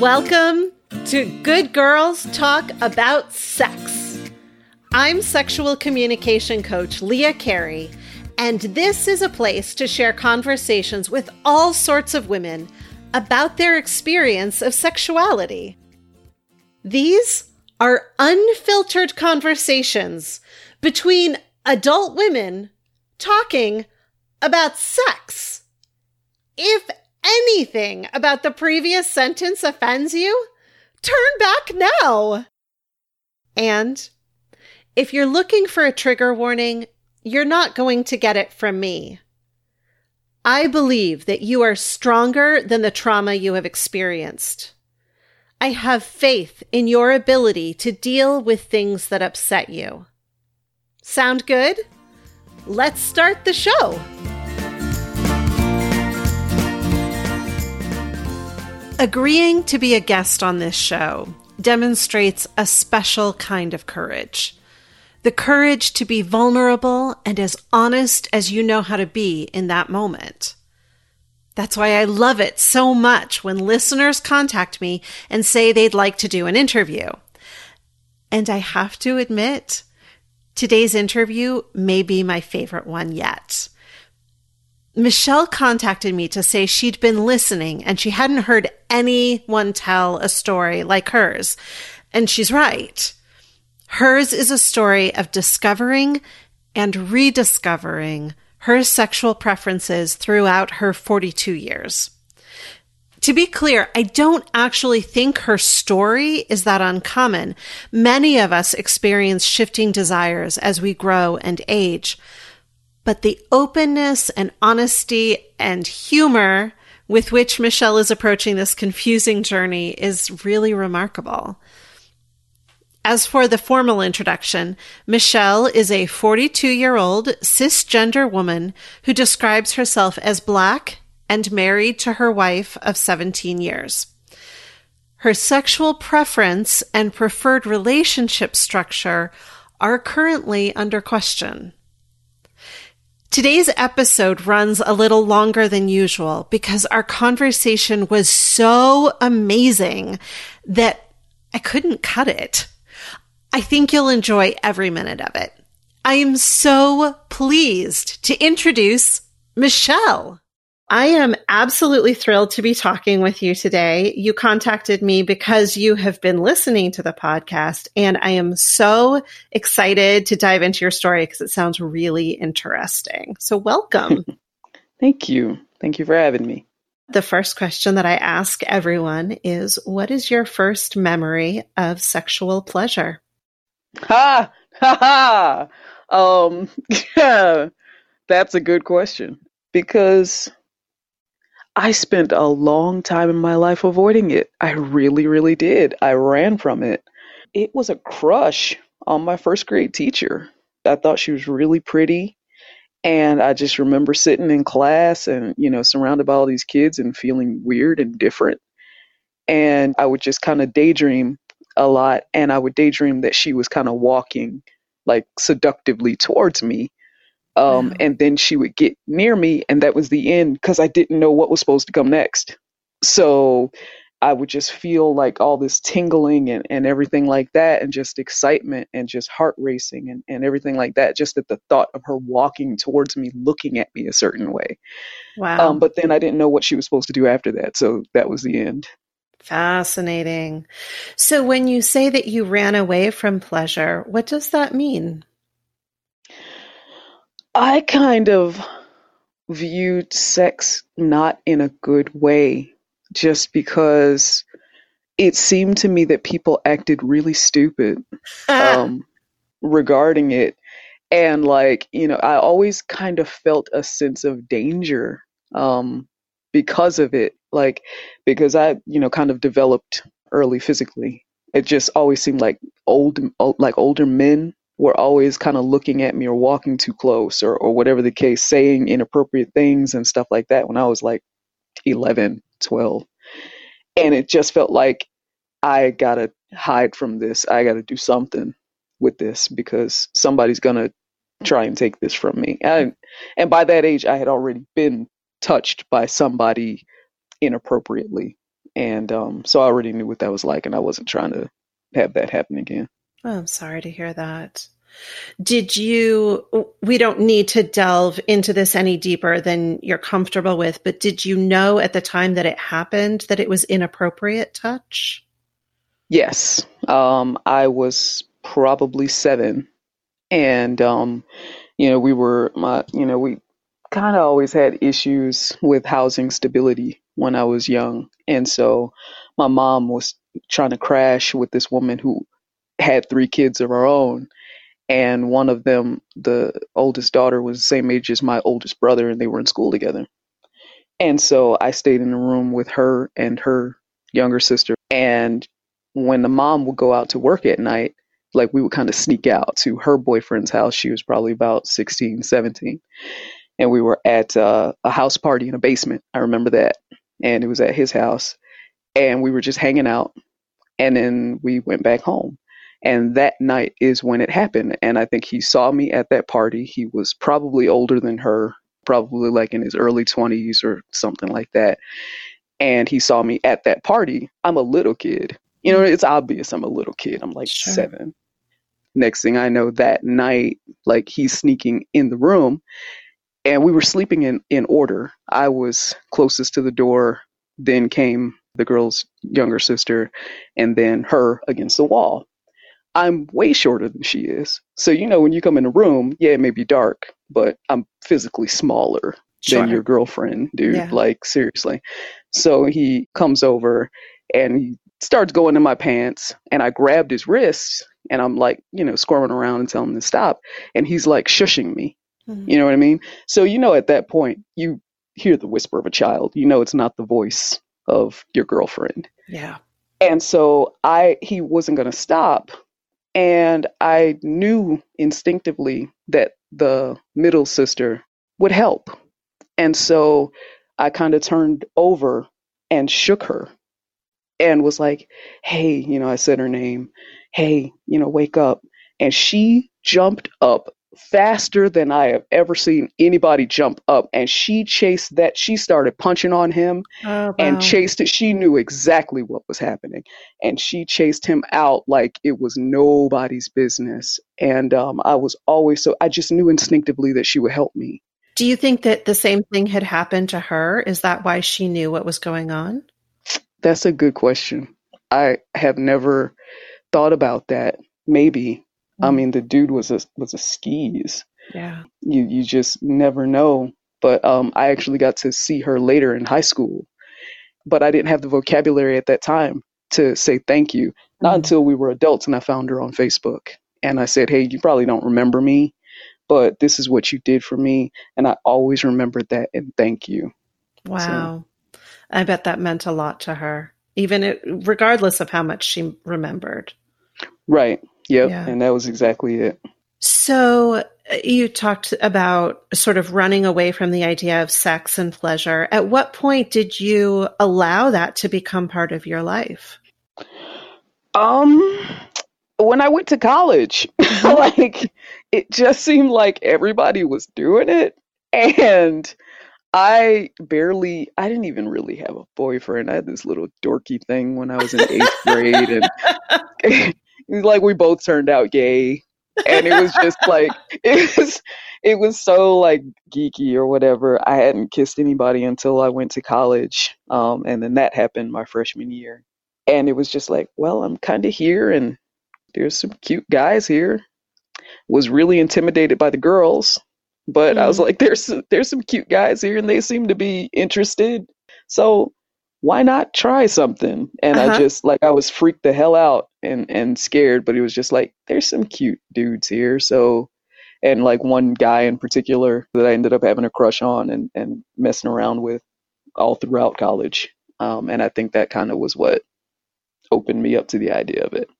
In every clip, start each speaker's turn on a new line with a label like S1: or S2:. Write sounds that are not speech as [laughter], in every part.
S1: Welcome to Good Girls Talk About Sex. I'm sexual communication coach Leah Carey, and this is a place to share conversations with all sorts of women about their experience of sexuality. These are unfiltered conversations between adult women talking about sex. If anything about the previous sentence offends you, turn back now. And if you're looking for a trigger warning, you're not going to get it from me. I believe that you are stronger than the trauma you have experienced. I have faith in your ability to deal with things that upset you. Sound good? Let's start the show. Agreeing to be a guest on this show demonstrates a special kind of courage. The courage to be vulnerable and as honest as you know how to be in that moment. That's why I love it so much when listeners contact me and say they'd like to do an interview. And I have to admit, today's interview may be my favorite one yet. Michelle contacted me to say she'd been listening and she hadn't heard anyone tell a story like hers. And she's right. Hers is a story of discovering and rediscovering her sexual preferences throughout her 42 years. To be clear, I don't actually think her story is that uncommon. Many of us experience shifting desires as we grow and age but the openness and honesty and humor with which Michelle is approaching this confusing journey is really remarkable. As for the formal introduction, Michelle is a 42 year old cisgender woman who describes herself as black and married to her wife of 17 years. Her sexual preference and preferred relationship structure are currently under question. Today's episode runs a little longer than usual because our conversation was so amazing that I couldn't cut it. I think you'll enjoy every minute of it. I am so pleased to introduce Michelle. I am absolutely thrilled to be talking with you today. You contacted me because you have been listening to the podcast, and I am so excited to dive into your story because it sounds really interesting. So, welcome. [laughs]
S2: Thank you. Thank you for having me.
S1: The first question that I ask everyone is What is your first memory of sexual pleasure?
S2: Ha! Ha ha! Um, [laughs] yeah, that's a good question because I spent a long time in my life avoiding it. I really, really did. I ran from it. It was a crush on my first grade teacher. I thought she was really pretty. And I just remember sitting in class and, you know, surrounded by all these kids and feeling weird and different. And I would just kind of daydream a lot. And I would daydream that she was kind of walking like seductively towards me um, wow. And then she would get near me, and that was the end because I didn't know what was supposed to come next. So I would just feel like all this tingling and, and everything like that, and just excitement and just heart racing and, and everything like that, just at the thought of her walking towards me, looking at me a certain way. Wow. Um, but then I didn't know what she was supposed to do after that. So that was the end.
S1: Fascinating. So when you say that you ran away from pleasure, what does that mean?
S2: I kind of viewed sex not in a good way just because it seemed to me that people acted really stupid um, regarding it. And, like, you know, I always kind of felt a sense of danger um, because of it. Like, because I, you know, kind of developed early physically. It just always seemed like old, like older men were always kind of looking at me or walking too close or, or whatever the case, saying inappropriate things and stuff like that when I was like 11, 12. And it just felt like I got to hide from this. I got to do something with this because somebody's going to try and take this from me. And, and by that age, I had already been touched by somebody inappropriately. And um, so I already knew what that was like, and I wasn't trying to have that happen again.
S1: Oh, I'm sorry to hear that. Did you, we don't need to delve into this any deeper than you're comfortable with, but did you know at the time that it happened that it was inappropriate touch?
S2: Yes. Um, I was probably seven. And, um, you know, we were, my, you know, we kind of always had issues with housing stability when I was young. And so my mom was trying to crash with this woman who had three kids of her own and one of them, the oldest daughter, was the same age as my oldest brother, and they were in school together. And so I stayed in a room with her and her younger sister. And when the mom would go out to work at night, like we would kind of sneak out to her boyfriend's house. She was probably about 16, 17. And we were at uh, a house party in a basement. I remember that. And it was at his house. And we were just hanging out. And then we went back home. And that night is when it happened. And I think he saw me at that party. He was probably older than her, probably like in his early 20s or something like that. And he saw me at that party. I'm a little kid. You know, it's obvious I'm a little kid. I'm like sure. seven. Next thing I know, that night, like he's sneaking in the room and we were sleeping in, in order. I was closest to the door, then came the girl's younger sister, and then her against the wall. I'm way shorter than she is. So, you know, when you come in a room, yeah, it may be dark, but I'm physically smaller sure. than your girlfriend, dude. Yeah. Like, seriously. So he comes over and he starts going in my pants, and I grabbed his wrists and I'm like, you know, squirming around and telling him to stop. And he's like shushing me. Mm-hmm. You know what I mean? So, you know, at that point, you hear the whisper of a child. You know, it's not the voice of your girlfriend.
S1: Yeah.
S2: And so I, he wasn't going to stop and I knew instinctively that the middle sister would help. And so I kind of turned over and shook her and was like, hey, you know, I said her name, hey, you know, wake up. And she jumped up faster than I have ever seen anybody jump up. And she chased that. She started punching on him oh, wow. and chased it. She knew exactly what was happening. And she chased him out like it was nobody's business. And um, I was always so, I just knew instinctively that she would help me.
S1: Do you think that the same thing had happened to her? Is that why she knew what was going on?
S2: That's a good question. I have never thought about that. Maybe I mm. mean, the dude was a was a skis.
S1: Yeah.
S2: You you just never know. But um, I actually got to see her later in high school, but I didn't have the vocabulary at that time to say thank you. Not mm until we were adults, and I found her on Facebook, and I said, "Hey, you probably don't remember me, but this is what you did for me, and I always remembered that, and thank you."
S1: Wow, so, I bet that meant a lot to her, even it, regardless of how much she remembered.
S2: Right. Yep. Yeah. And that was exactly it.
S1: So uh, you talked about sort of running away from the idea of sex and pleasure. At what point did you allow that to become part of your life?
S2: Um, when I went to college, [laughs] like it just seemed like everybody was doing it. And I barely, I didn't even really have a boyfriend. I had this little dorky thing when I was in eighth [laughs] grade. And [laughs] like we both turned out gay and it was just [laughs] like it was it was so like geeky or whatever i hadn't kissed anybody until i went to college um, and then that happened my freshman year and it was just like well i'm kind of here and there's some cute guys here was really intimidated by the girls but mm. i was mm-hmm. like there's there's some cute guys here and they seem to be interested so why not try something? And uh-huh. I just like I was freaked the hell out and and scared, but it was just like there's some cute dudes here. So and like one guy in particular that I ended up having a crush on and and messing around with all throughout college. Um, and I think that kind of was what opened me up to the idea of it.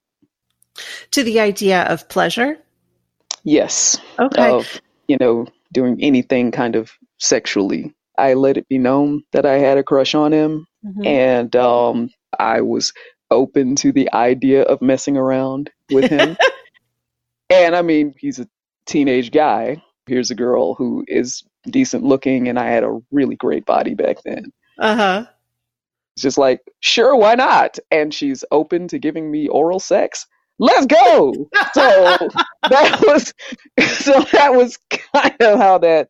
S1: To the idea of pleasure?
S2: Yes.
S1: Okay.
S2: Of, you know, doing anything kind of sexually. I let it be known that I had a crush on him Mm-hmm. And um, I was open to the idea of messing around with him. [laughs] and I mean, he's a teenage guy. Here's a girl who is decent looking, and I had a really great body back then.
S1: Uh huh.
S2: It's just like, sure, why not? And she's open to giving me oral sex. Let's go. So [laughs] that was [laughs] so that was kind of how that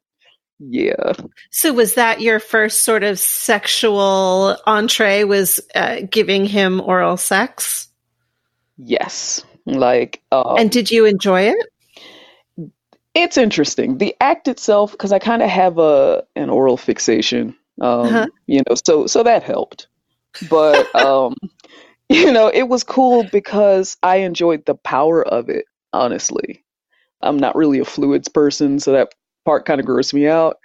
S2: yeah.
S1: So was that your first sort of sexual entree was uh, giving him oral sex?
S2: Yes. Like um,
S1: And did you enjoy it?
S2: It's interesting. The act itself cuz I kind of have a an oral fixation um uh-huh. you know so so that helped. But [laughs] um you know, it was cool because I enjoyed the power of it, honestly. I'm not really a fluids person, so that part kind of grossed me out.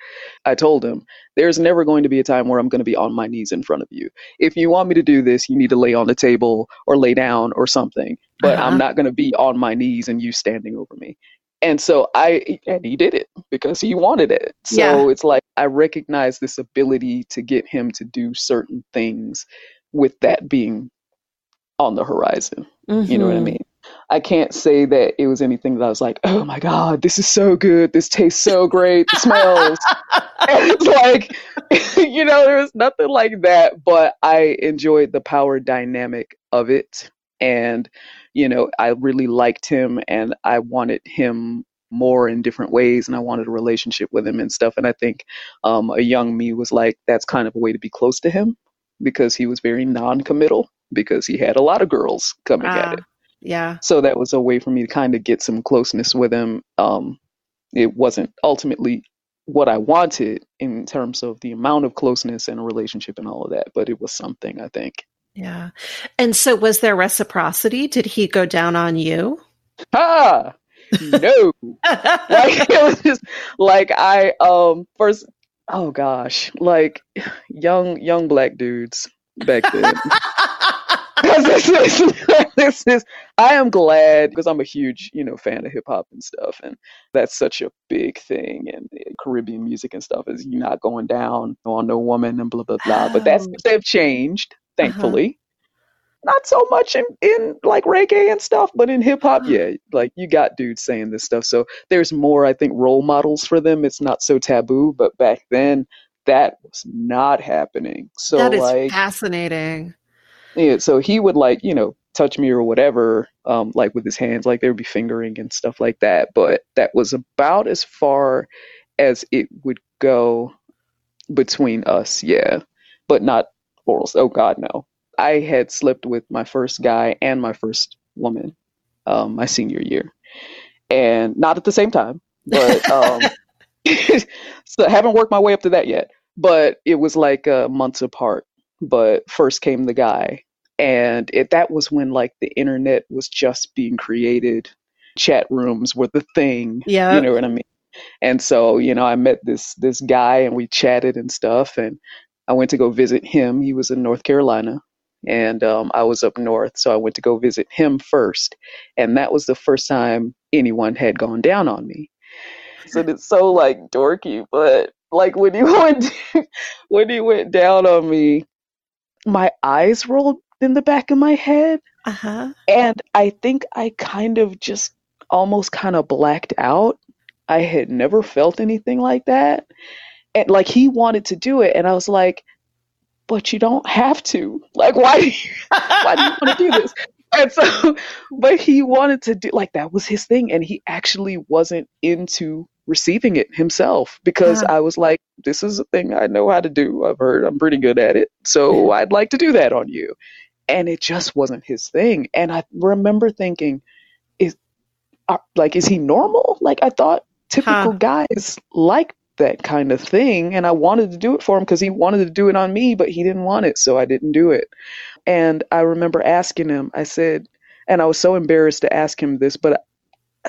S2: I told him, there's never going to be a time where I'm going to be on my knees in front of you. If you want me to do this, you need to lay on the table or lay down or something. But uh-huh. I'm not going to be on my knees and you standing over me. And so I, and he did it because he wanted it. So yeah. it's like I recognize this ability to get him to do certain things with that being on the horizon. Mm-hmm. You know what I mm-hmm. mean? I can't say that it was anything that I was like, oh my God, this is so good. This tastes so great. The smells. it's [laughs] [laughs] like, [laughs] you know, there was nothing like that, but I enjoyed the power dynamic of it. And, you know, I really liked him and I wanted him more in different ways and I wanted a relationship with him and stuff. And I think um, a young me was like, that's kind of a way to be close to him because he was very non committal because he had a lot of girls coming at ah. it.
S1: Yeah.
S2: So that was a way for me to kind of get some closeness with him. Um, it wasn't ultimately what I wanted in terms of the amount of closeness and a relationship and all of that, but it was something I think.
S1: Yeah. And so was there reciprocity? Did he go down on you?
S2: Ah, no. [laughs] like [laughs] it was just like I um first oh gosh, like young young black dudes back then. [laughs] because this is this is I am glad because I'm a huge you know fan of hip hop and stuff, and that's such a big thing and Caribbean music and stuff is you not going down on no woman and blah blah blah. But that's oh. they've changed, uh-huh. thankfully. Uh-huh. Not so much in, in like reggae and stuff, but in hip hop, yeah, like you got dudes saying this stuff. So there's more, I think, role models for them. It's not so taboo, but back then that was not happening. So
S1: that is
S2: like,
S1: fascinating
S2: yeah, so he would like, you know, touch me or whatever, um, like with his hands, like there would be fingering and stuff like that. But that was about as far as it would go between us, yeah. But not orals. Oh God, no. I had slept with my first guy and my first woman, um, my senior year, and not at the same time, but [laughs] um, [laughs] so I haven't worked my way up to that yet. But it was like uh, months apart. But first came the guy, and it, that was when like the internet was just being created. Chat rooms were the thing yeah you know what i mean? And so you know i met this this guy and we chatted and stuff and i went to go visit him. He was in north carolina and um, i was up north so i went to go visit him first. And that was the first time anyone had gone down on me. So it's so like dorky but like when he [laughs] went when he went down on me my eyes rolled in the back of my head.
S1: Uh-huh.
S2: And I think I kind of just almost kind of blacked out. I had never felt anything like that. And like he wanted to do it and I was like, but you don't have to. Like why do you, [laughs] why do you want to do this? And so [laughs] but he wanted to do like that was his thing and he actually wasn't into receiving it himself because I was like, this is a thing I know how to do. I've heard I'm pretty good at it. So I'd like to do that on you and it just wasn't his thing. And I remember thinking, is uh, like, is he normal? Like I thought typical huh. guys like that kind of thing, and I wanted to do it for him because he wanted to do it on me, but he didn't want it, so I didn't do it. And I remember asking him. I said, and I was so embarrassed to ask him this, but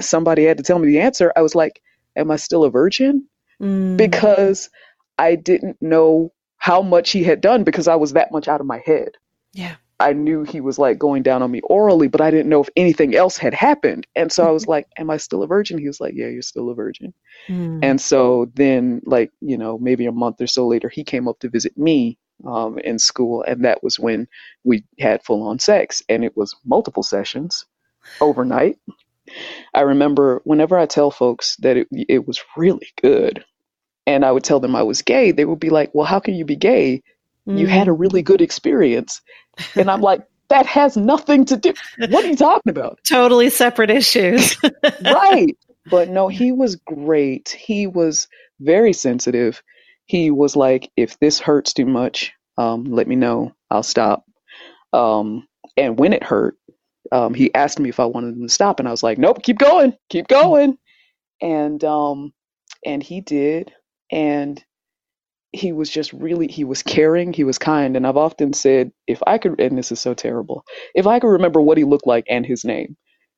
S2: somebody had to tell me the answer. I was like, "Am I still a virgin?" Mm. Because I didn't know how much he had done because I was that much out of my head.
S1: Yeah.
S2: I knew he was like going down on me orally, but I didn't know if anything else had happened. And so I was [laughs] like, Am I still a virgin? He was like, Yeah, you're still a virgin. Mm. And so then, like, you know, maybe a month or so later, he came up to visit me um, in school. And that was when we had full on sex. And it was multiple sessions overnight. I remember whenever I tell folks that it, it was really good, and I would tell them I was gay, they would be like, Well, how can you be gay? You had a really good experience. And I'm like, that has nothing to do. [laughs] What are you talking about?
S1: Totally separate issues. [laughs]
S2: right. But no, he was great. He was very sensitive. He was like, if this hurts too much, um, let me know. I'll stop. Um, and when it hurt, um, he asked me if I wanted him to stop, and I was like, nope, keep going, keep going. And um, and he did. And he was just really he was caring he was kind and i've often said if i could and this is so terrible if i could remember what he looked like and his name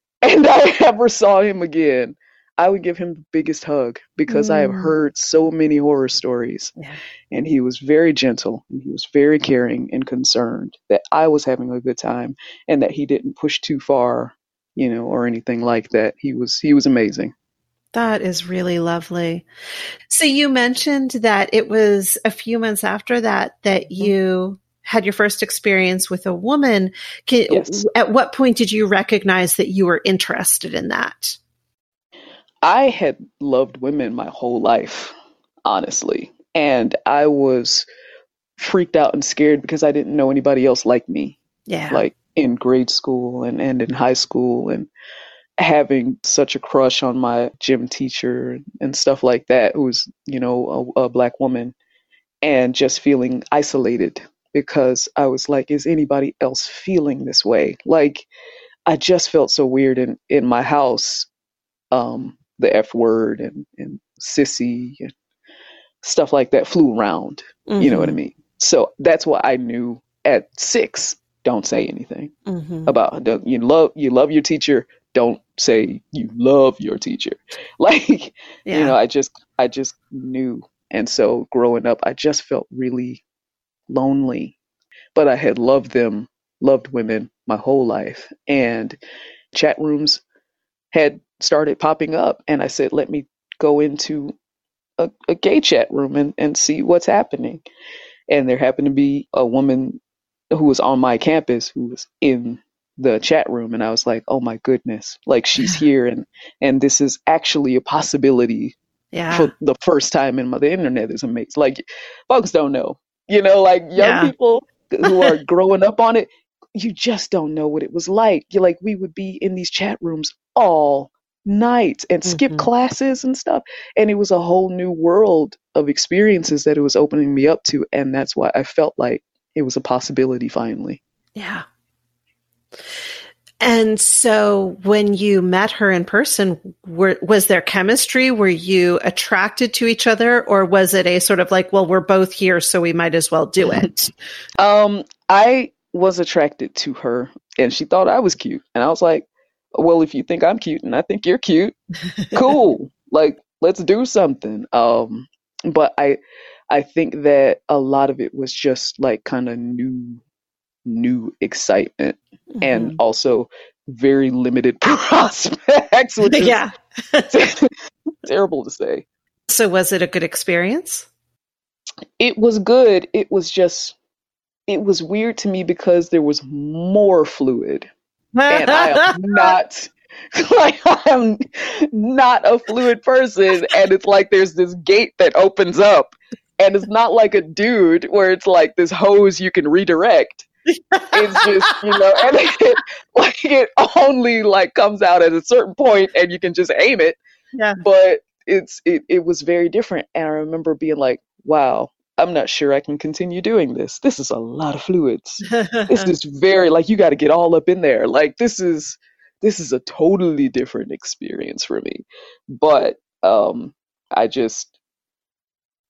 S2: [laughs] and i ever saw him again i would give him the biggest hug because i have
S1: Mm.
S2: heard so many horror stories
S1: Yeah.
S2: and he was very gentle and he was very caring and concerned that i was having a good time and that he didn't push too far you know or anything like that he was he was amazing
S1: That is really lovely. So you mentioned that it was a few months after that that
S2: Mm-hmm.
S1: you had your first experience with a woman. Can,
S2: Yes.
S1: At what point did you recognize that you were interested in that?
S2: I had loved women my whole life, honestly. And I was freaked out and scared because I didn't know anybody else like me,
S1: Yeah.
S2: like in grade school and, and in high school, and having such a crush on my gym teacher and stuff like that, who was, you know, a, a black woman, and just feeling isolated because I was like, is anybody else feeling this way? Like, I just felt so weird in, in my house um, the F word and, and sissy and stuff like that flew around. You know what I
S1: Mhm.
S2: mean? So that's why I knew at six, don't say anything
S1: Mhm.
S2: about don't- you love you love your teacher. Don't say you love your teacher. [laughs] Like
S1: Yeah.
S2: you know, I just I just knew. And so growing up, I just felt really lonely. But I had loved them, loved women my whole life. And chat rooms had started popping up and I said, let me go into a, a gay chat room and, and see what's happening. And there happened to be a woman who was on my campus who was in the chat room and I was like, oh my goodness, like she's [laughs] here and and this is actually a possibility
S1: yeah.
S2: for the first time in my the internet is amazing. Like folks don't know. You know, like young
S1: Yeah.
S2: people who are [laughs] growing up on it, you just don't know what it was like. You're like we would be in these chat rooms all night and skip
S1: Mhm.
S2: classes and stuff. And it was a whole new world of experiences that it was opening me up to. And that's why I felt like it was a possibility finally.
S1: Yeah. And so when you met her in person, were, was there chemistry? Were you attracted to each other? Or was it a sort of like, well, we're both here, so we might as well do it? [laughs]
S2: Um, I was attracted to her and she thought I was cute. And I was like, well, if you think I'm cute and I think you're cute, [laughs] cool. like, let's do something. Um, but I, I think that a lot of it was just like kind of new, new excitement and also very limited [laughs] prospects, which is [laughs]
S1: yeah.
S2: terrible to say.
S1: So was it a good experience?
S2: It was good. It was just, it was weird to me because there was more fluid. And I am not [laughs] like I am not a fluid person and it's like there's this gate that opens up and it's not like a dude where it's like this hose you can redirect. It's just, you know, [laughs] and it, like it only like comes out at a certain point and you can just aim it.
S1: Yeah.
S2: But it's it, it was very different and I remember being like, wow, I'm not sure I can continue doing this. This is a lot of fluids. This [laughs] is very like you got to get all up in there. Like this is this is a totally different experience for me. But um i just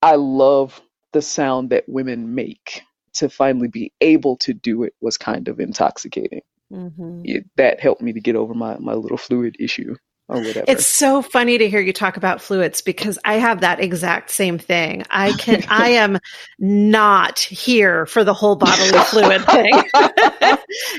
S2: i love the sound that women make to finally be able to do it was kind of intoxicating.
S1: Mhm.
S2: it, that helped me to get over my my little fluid issue or whatever
S1: It's so funny to hear you talk about fluids because I have that exact same thing. I can, [laughs] I am not here for the whole bodily fluid thing.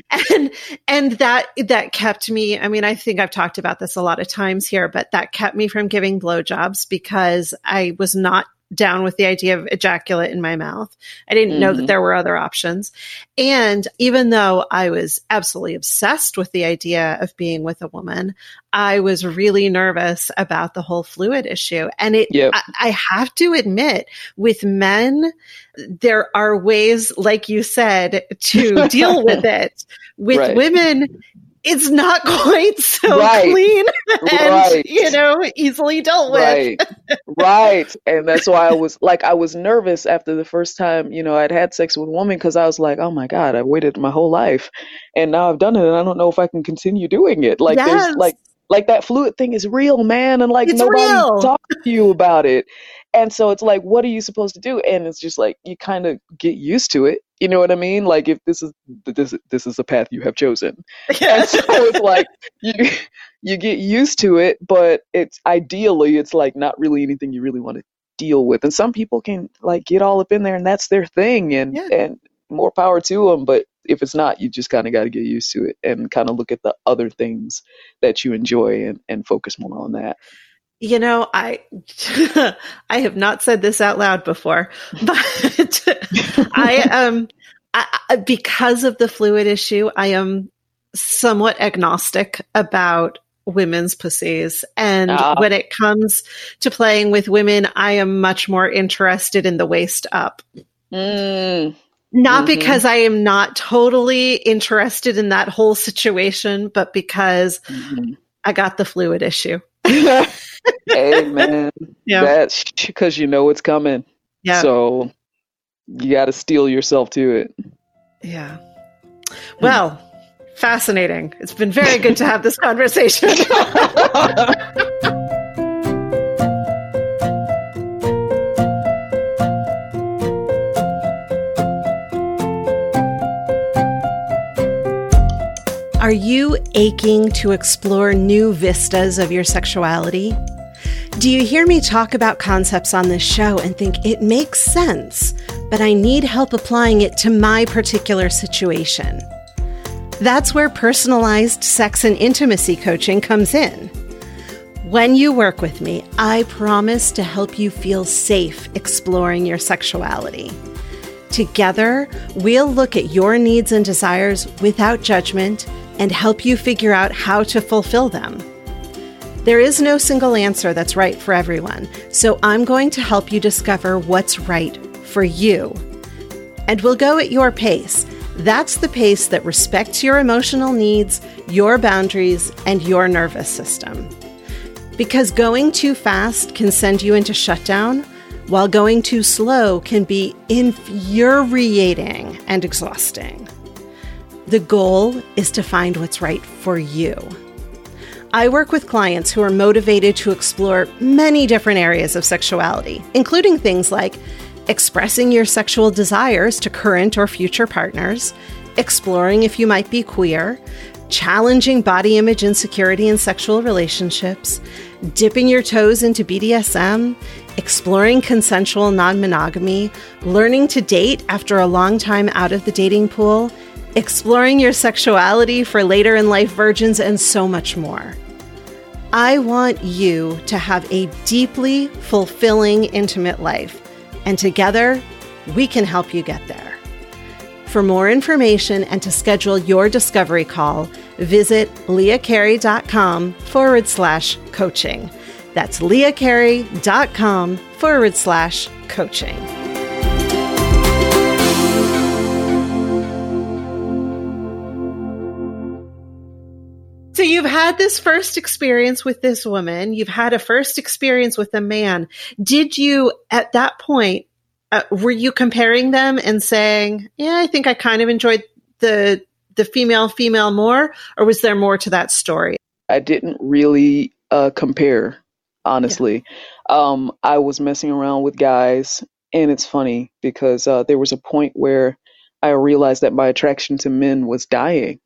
S1: [laughs] and, and that, that kept me, I mean, I think I've talked about this a lot of times here, but that kept me from giving blowjobs because I was not down with the idea of ejaculate in my mouth. I didn't mm-hmm. know that mm-hmm. there were other options. And even though I was absolutely obsessed with the idea of being with a woman, I was really nervous about the whole fluid issue. And it, yep. I, I have to admit, with men, there are ways, like you said, to [laughs] deal with it. With right. women, it's not [laughs] quite so right. clean [laughs] and right. you know easily dealt with
S2: right [laughs] right and that's why i was like i was nervous after the first time you know i'd had sex with a woman because i was like oh my god i waited my whole life and now i've done it and i don't know if i can continue doing it like yes. there's like like that fluid thing is real man and like it's nobody real. talks to you about it and so it's like what are you supposed to do? And it's just like you kind of get used to it you know what i mean? Like if this is this this is the path you have chosen. [laughs] And so it's like you you get used to it but it's ideally it's like not really anything you really want to deal with. And some people can like get all up in there and that's their thing and yeah. and more power to them but if it's not you just kind of got to get used to it and kind of look at the other things that you enjoy and, and focus more on that
S1: you know, I [laughs] I have not said this out loud before, [laughs] but I um I, because of the fluid issue, I am somewhat agnostic about women's pussies. And uh, when it comes to playing with women, I am much more interested in the waist up. Mm, not mm-hmm. because I am not totally interested in that whole situation, but because mm-hmm. I got the fluid issue. [laughs]
S2: Amen. [laughs] Yeah. That's because you know it's coming. Yeah. So you got to steel yourself to it.
S1: Yeah. Well, fascinating. It's been very good to have this conversation. [laughs] Are you aching to explore new vistas of your sexuality? Do you hear me talk about concepts on this show and think it makes sense, but I need help applying it to my particular situation? That's where personalized sex and intimacy coaching comes in. When you work with me, I promise to help you feel safe exploring your sexuality. Together, we'll look at your needs and desires without judgment and help you figure out how to fulfill them. There is no single answer that's right for everyone, so I'm going to help you discover what's right for you. And we'll go at your pace. That's the pace that respects your emotional needs, your boundaries, and your nervous system. Because going too fast can send you into shutdown, while going too slow can be infuriating and exhausting. The goal is to find what's right for you. I work with clients who are motivated to explore many different areas of sexuality, including things like expressing your sexual desires to current or future partners, exploring if you might be queer, challenging body image insecurity in sexual relationships, dipping your toes into BDSM, exploring consensual non monogamy, learning to date after a long time out of the dating pool, exploring your sexuality for later in life virgins, and so much more. I want you to have a deeply fulfilling, intimate life, and together we can help you get there. For more information and to schedule your discovery call, visit leahcarey.com forward slash coaching. That's leahcarey.com forward slash coaching. So you've had this first experience with this woman. You've had a first experience with a man. Did you, at that point, uh, were you comparing them and saying, "Yeah, I think I kind of enjoyed the the female female more," or was there more to that story?
S2: I didn't really uh, compare, honestly. Yeah. Um, I was messing around with guys, and it's funny because uh, there was a point where I realized that my attraction to men was dying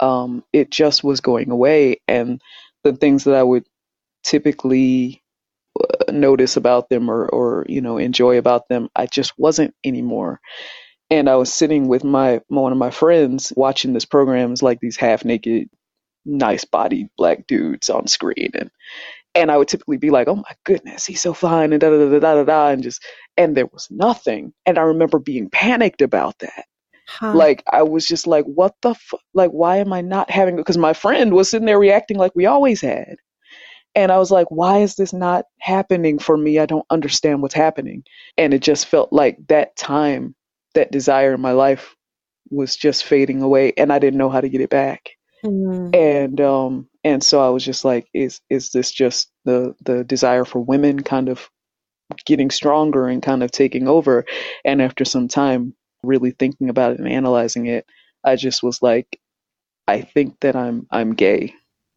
S2: um, it just was going away. And the things that I would typically uh, notice about them or, or, you know, enjoy about them, I just wasn't anymore. And I was sitting with my one of my friends watching this program. It's like these half naked, nice bodied black dudes on screen. And And I would typically be like, "Oh my goodness, he's so fine," and da da da da da da, and just and there was nothing. And I remember being panicked about that. Huh. Like I was just like, "What the fuck? Like, why am I not having?" Because my friend was sitting there reacting like we always had, and I was like, "Why is this not happening for me? I don't understand what's happening." And it just felt like that time, that desire in my life, was just fading away, and I didn't know how to get it back. Mm. And um, and so I was just like, is is this just the the desire for women kind of getting stronger and kind of taking over? And after some time, really thinking about it and analyzing it, I just was like, I think that I'm I'm gay. Mm.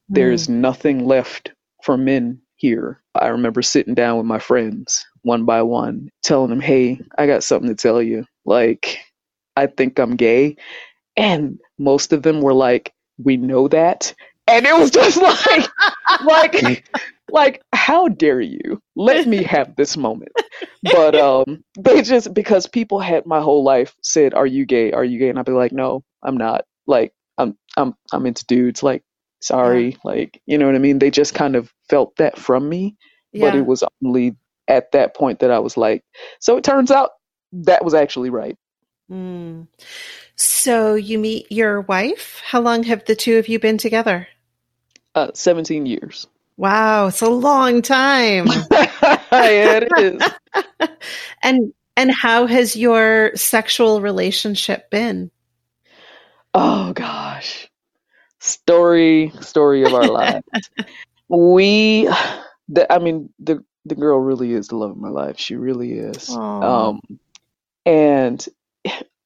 S2: There's nothing left for men here. I remember sitting down with my friends one by one, telling them, "Hey, I got something to tell you. Like, I think I'm gay." And most of them were like, we know that. And it was just [laughs] like, like, [laughs] [laughs] like, how dare you let me have this moment? But um, they just because people had my whole life said, "Are you gay? Are you gay?" And I'd be like, "No, I'm not. Like, I'm, I'm, I'm into dudes. Like, sorry, like, you know what I mean?" They just kind of felt that from me, yeah. but it was only at that point that I was like, so it turns out that was actually right. Mm.
S1: So you meet your wife. How long have the two of you been together?
S2: Uh, 17 years.
S1: Wow, it's a long time. [laughs]
S2: it is. [laughs]
S1: and and how has your sexual relationship been?
S2: Oh gosh. Story story of our [laughs] lives. we the, I mean the the girl really is the love of my life. She really is. Aww. Um and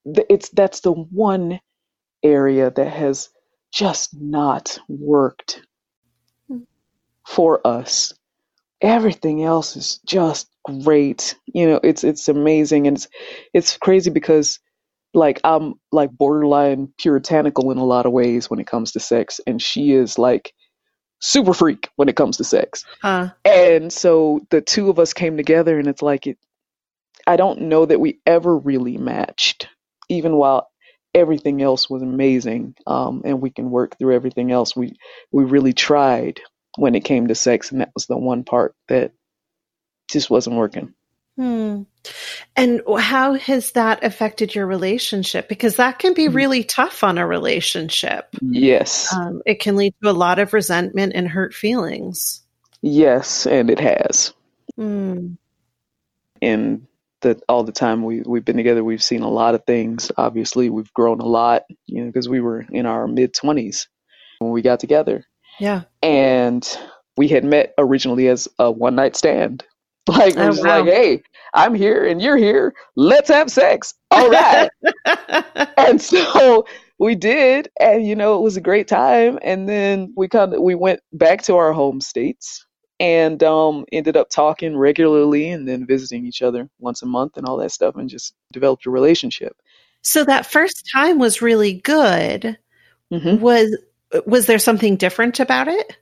S2: it's that's the one area that has just not worked. For us. Everything else is just great. You know, it's it's amazing and it's it's crazy because like I'm like borderline puritanical in a lot of ways when it comes to sex and she is like super freak when it comes to sex. Huh. And so the two of us came together and it's like it I don't know that we ever really matched even while everything else was amazing um, and we can work through everything else we we really tried when it came to sex and that was the one part that just wasn't working
S1: hmm. and how has that affected your relationship because that can be hmm. really tough on a relationship
S2: yes
S1: um, it can lead to a lot of resentment and hurt feelings
S2: yes and it has hmm. and that all the time we we've been together, we've seen a lot of things. Obviously, we've grown a lot, you know, because we were in our mid twenties when we got together.
S1: Yeah,
S2: and we had met originally as a one night stand. [laughs] Like, oh, it was wow. like, hey, I'm here and you're here. Let's have sex. All right. [laughs] and so we did, and you know, it was a great time. And then we kind of we went back to our home states and um, ended up talking regularly and then visiting each other once a month and all that stuff and just developed a relationship
S1: so that first time was really good mm-hmm. was was there something different about it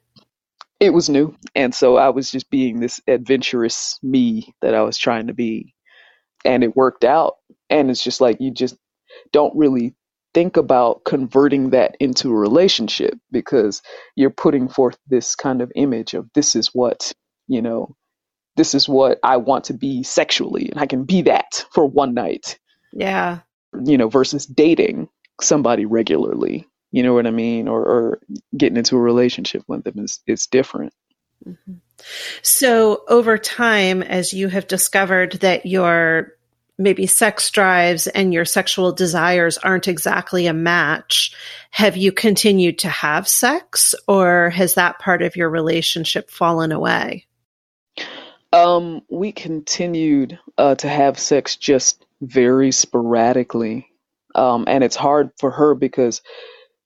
S2: it was new and so i was just being this adventurous me that i was trying to be and it worked out and it's just like you just don't really think about converting that into a relationship because you're putting forth this kind of image of this is what, you know, this is what I want to be sexually, and I can be that for one night.
S1: Yeah.
S2: You know, versus dating somebody regularly. You know what I mean? Or, or getting into a relationship with them is, is different. Mm-hmm.
S1: So, over time, as you have discovered that your maybe sex drives and your sexual desires aren't exactly a match, have you continued to have sex or has that part of your relationship fallen away?
S2: Um, we continued uh, to have sex just very sporadically. Um, and it's hard for her because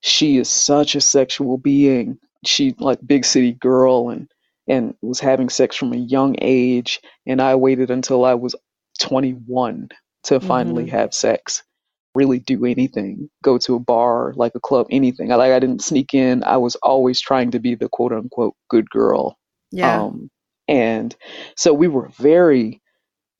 S2: she is such a sexual being. She like big city girl and and was having sex from a young age and I waited until I was 21 to finally mm-hmm. have sex. Really do anything. Go to a bar like a club anything. I, like i didn't sneak in. I was always trying to be the quote unquote good girl.
S1: Yeah. Um,
S2: and so we were very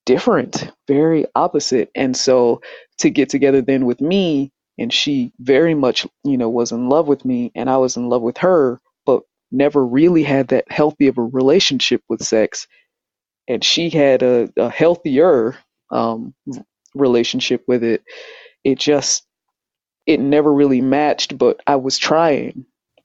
S2: different very opposite. And so to get together then with me and she very much you know was in love with me and i was in love with her but never really had that healthy of a relationship with sex, and she had a, a healthier um, relationship with it. It just it never really matched, but I was trying.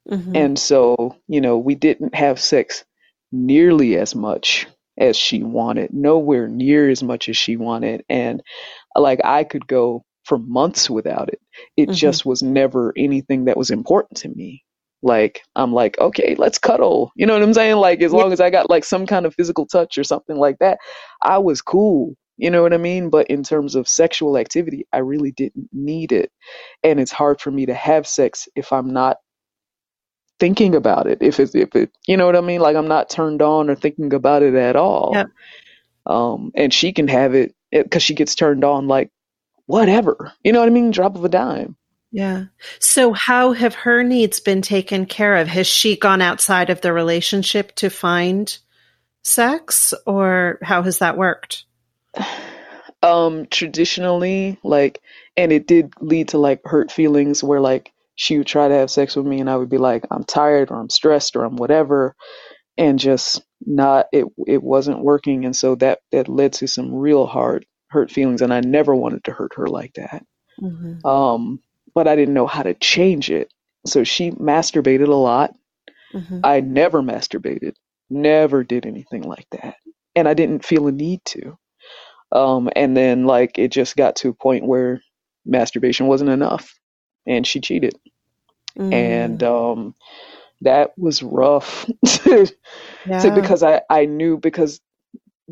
S2: Mm-hmm. And so, you know, we didn't have sex nearly as much as she wanted, nowhere near as much as she wanted. And like I could go for months without it. It mm-hmm. just was never anything that was important to me. Like I'm like, okay, let's cuddle. You know what I'm saying? Like as long as I got like some kind of physical touch or something like that, I was cool. You know what I mean? But in terms of sexual activity, I really didn't need it. And it's hard for me to have sex if I'm not thinking about it. If it's if it you know what I mean? Like I'm not turned on or thinking about it at all.
S1: Yep.
S2: Um and she can have it because she gets turned on like whatever. You know what I mean? Drop of a dime.
S1: Yeah. So how have her needs been taken care of? Has she gone outside of the relationship to find sex or how has that worked? [sighs]
S2: um traditionally like and it did lead to like hurt feelings where like she would try to have sex with me and I would be like I'm tired or I'm stressed or I'm whatever and just not it it wasn't working and so that that led to some real hard hurt feelings and I never wanted to hurt her like that. Mm-hmm. Um but I didn't know how to change it. So she masturbated a lot. Mm-hmm. I never masturbated. Never did anything like that. And I didn't feel a need to. Um, and then like it just got to a point where masturbation wasn't enough and she cheated. Mm. And um, that was rough [laughs] yeah. because I, I knew because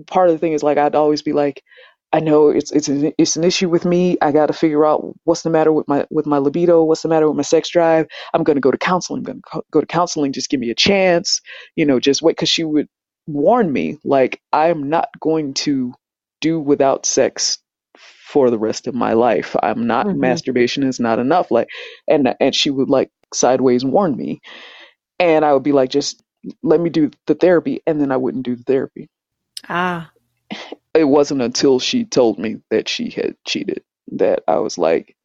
S2: part of the thing is like I'd always be like, I know it's it's an, it's an issue with me. I got to figure out what's the matter with my with my libido. What's the matter with my sex drive? I'm going to go to counseling. I'm going to go to counseling. Just give me a chance. You know, just wait because she would warn me like I'm not going to do without sex for the rest of my life. I'm not mm-hmm. masturbation is not enough. Like and and she would like sideways warn me. And I would be like, just let me do the therapy and then I wouldn't do the therapy.
S1: Ah.
S2: It wasn't until she told me that she had cheated that I was like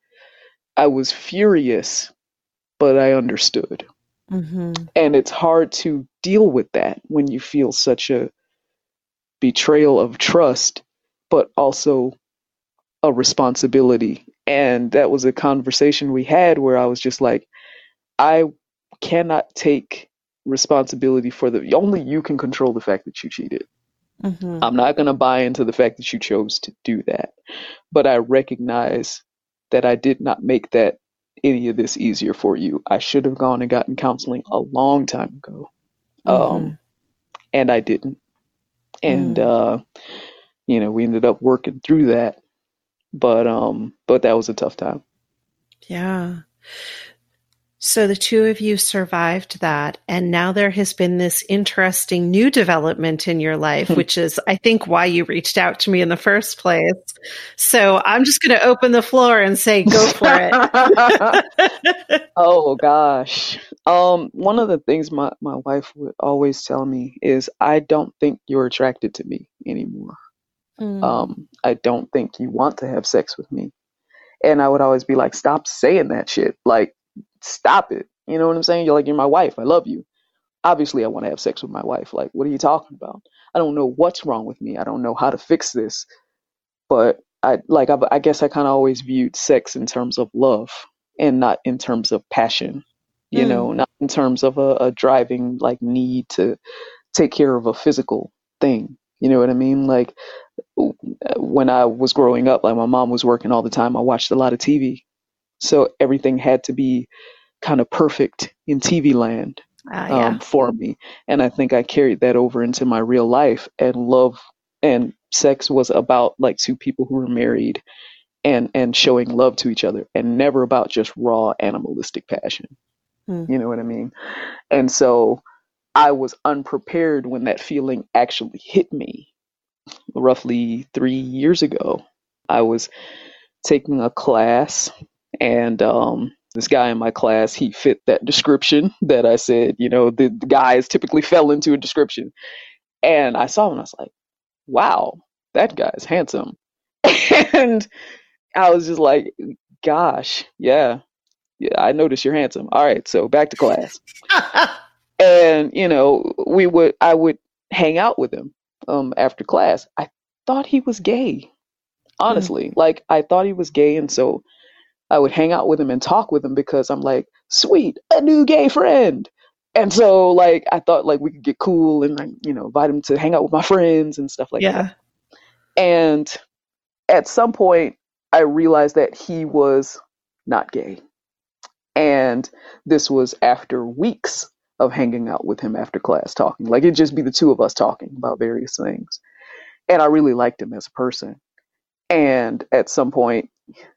S2: I was furious, but I understood. Mm-hmm. And it's hard to deal with that when you feel such a betrayal of trust but also a responsibility. And that was a conversation we had where I was just like, I cannot take responsibility for the only you can control the fact that you cheated. Mm-hmm. I'm not going to buy into the fact that you chose to do that. But I recognize that I did not make that any of this easier for you. I should have gone and gotten counseling a long time ago. Mm-hmm. Um, and I didn't. And mm. uh, you know, we ended up working through that. But um but that was a tough time.
S1: Yeah. So the two of you survived that. And now there has been this interesting new development in your life, which is, I think, why you reached out to me in the first place. So I'm just going to open the floor and say, go for
S2: it. [laughs] [laughs] oh, gosh. Um, one of the things my, my wife would always tell me is, I don't think you're attracted to me anymore. Mm. Um, I don't think you want to have sex with me. And I would always be like, stop saying that shit. Like, stop it. You know what I'm saying? You're like, you're my wife. I love you. Obviously, I want to have sex with my wife. Like, what are you talking about? I don't know what's wrong with me. I don't know how to fix this. But I like, I, I guess I kind of always viewed sex in terms of love and not in terms of passion. You mm. know, not in terms of a, a driving like need to take care of a physical thing. You know what I mean? Like when I was growing up, like my mom was working all the time. I watched a lot of TV, so everything had to be kind of perfect in TV land uh, yeah. um, for me. And I think I carried that over into my real life. And love and sex was about like two people who were married and and showing love to each other, and never about just raw animalistic passion. Hmm. You know what I mean? And so I was unprepared when that feeling actually hit me roughly three years ago. I was taking a class, and um, this guy in my class, he fit that description [laughs] that I said, you know, the, the guys typically fell into a description. And I saw him and I was like, wow, that guy's handsome. [laughs] and I was just like, gosh, yeah, yeah, I noticed you're handsome. All right, so back to class. [laughs] and you know we would I would hang out with him um after class. I thought he was gay, honestly. Like I thought he was gay, and so I would hang out with him and talk with him because I'm like, sweet, a new gay friend. And so like I thought like we could get cool and like, you know, invite him to hang out with my friends and stuff like
S1: yeah.
S2: that. And at some point I realized that he was not gay. And this was after weeks of hanging out with him after class talking. Like it'd just be the two of us talking about various things. And I really liked him as a person. And at some point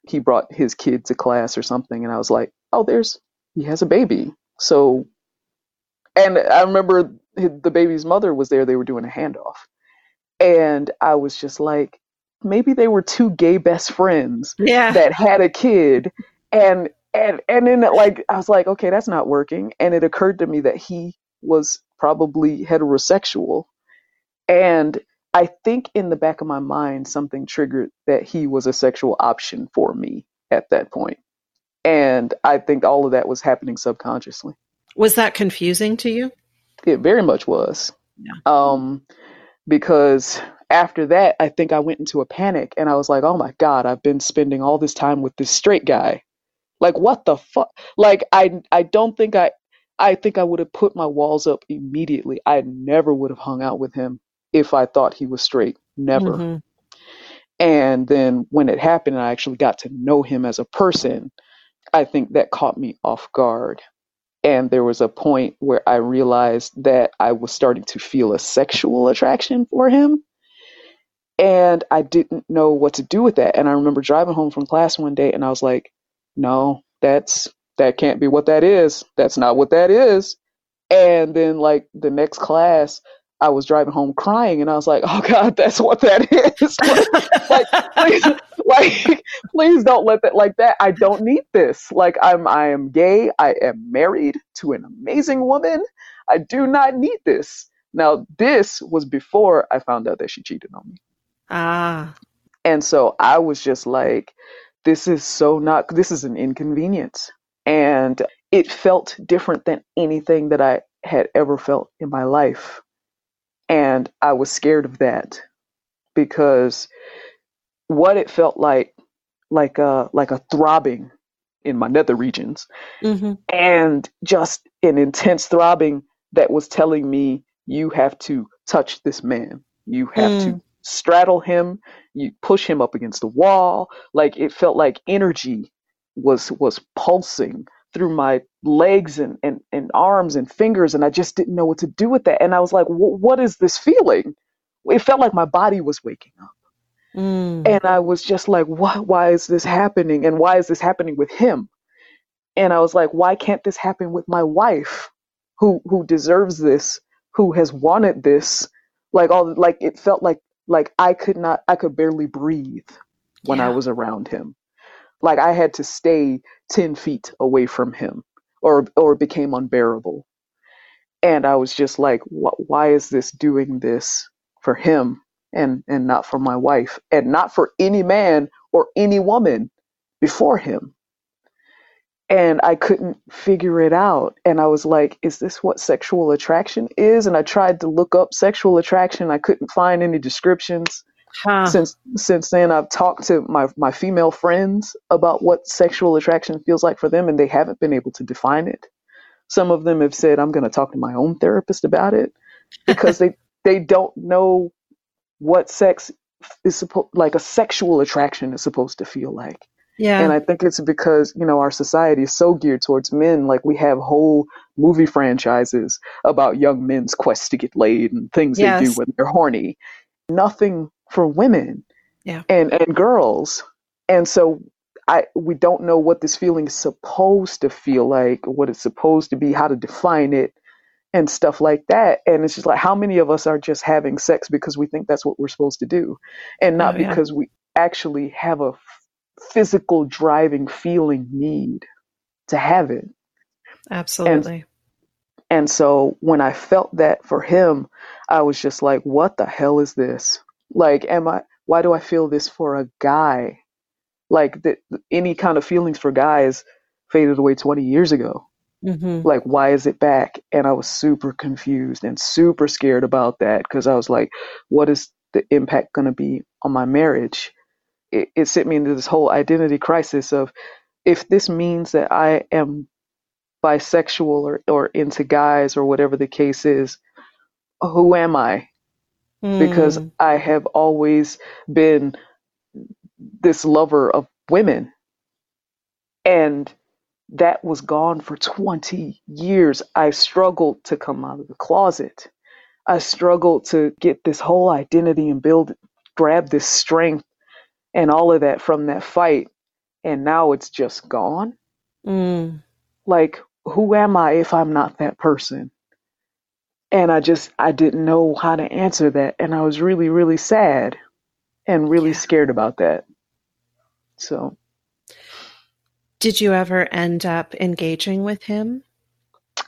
S2: he brought his kid to class or something and I was like, "Oh, there's he has a baby." So and I remember the baby's mother was there. They were doing a handoff. And I was just like, maybe they were two gay best friends
S1: Yeah.
S2: that had a kid and and and then like I was like, okay, that's not working. And it occurred to me that he was probably heterosexual. And I think in the back of my mind something triggered that he was a sexual option for me at that point. And I think all of that was happening subconsciously.
S1: Was that confusing to you?
S2: It very much was.
S1: Yeah.
S2: Um, because after that, I think I went into a panic and I was like, oh my God, I've been spending all this time with this straight guy. Like, what the fuck? Like, I, I don't think I, I think I would have put my walls up immediately. I never would have hung out with him if I thought he was straight. Never.
S1: Mhm.
S2: And then when it happened, and I actually got to know him as a person. I think that caught me off guard. And there was a point where I realized that I was starting to feel a sexual attraction for him. And I didn't know what to do with that. And I remember driving home from class one day and I was like, no, that's that can't be what that is. That's not what that is. And then like the next class, I was driving home crying and I was like, oh God, that's what that is. [laughs] like, please, [laughs] like, please don't let that like that. I don't need this. Like I'm I am gay. I am married to an amazing woman. I do not need this. Now this was before I found out that she cheated on me.
S1: Ah.
S2: And so I was just like, this is so not, this is an inconvenience. And it felt different than anything that I had ever felt in my life. And I was scared of that because what it felt like, like a, like a throbbing in my nether regions
S1: hmm
S2: and just an intense throbbing that was telling me you have to touch this man. You have to straddle him. You push him up against the wall. Like it felt like energy was was pulsing through my legs and, and, and arms and fingers and i just didn't know what to do with that and i was like what is this feeling it felt like my body was waking up
S1: Mm.
S2: and I was just like, what? Why is this happening? And why is this happening with him? And I was like, why can't this happen with my wife, who who deserves this, who has wanted this? Like all, like it felt like like I could not, I could barely breathe when I was around him. Like I had to stay ten feet away from him, or or it became unbearable. And I was just like, what? Why is this doing this for him? and and not for my wife and not for any man or any woman before him and i couldn't figure it out and i was like is this what sexual attraction is and i tried to look up sexual attraction i couldn't find any descriptions
S1: Huh.
S2: since since then i've talked to my my female friends about what sexual attraction feels like for them and they haven't been able to define it some of them have said i'm going to talk to my own therapist about it because they [laughs] they don't know what sex is supposed like a sexual attraction is supposed to feel like
S1: yeah.
S2: and i think it's because you know our society is so geared towards men like we have whole movie franchises about young men's quest to get laid and things they do when they're horny nothing for women
S1: Yeah.
S2: and and girls and so i we don't know what this feeling is supposed to feel like what it's supposed to be how to define it and stuff like that. And it's just like, how many of us are just having sex because we think that's what we're supposed to do, and not
S1: Oh, yeah.
S2: because we actually have a physical driving feeling need to have it.
S1: Absolutely.
S2: And so when I felt that for him, I was just like, what the hell is this? Like, am I, why do I feel this for a guy? Like, that any kind of feelings for guys faded away 20 years ago. Mm-hmm. Like, why is it back? And I was super confused and super scared about that because I was like, what is the impact going to be on my marriage? It, it sent me into this whole identity crisis of if this means that I am bisexual or, or into guys or whatever the case is, who am I? Mm. Because hmm. I have always been this lover of women. And that was gone for 20 years. I struggled to come out of the closet. I struggled to get this whole identity and build, grab this strength and all of that from that fight. And now it's just gone. Mm. Like, who am I if I'm not that person? And I just, I didn't know how to answer that. And I was really, really sad and really yeah. scared about that. So.
S1: Did you ever end up engaging with him?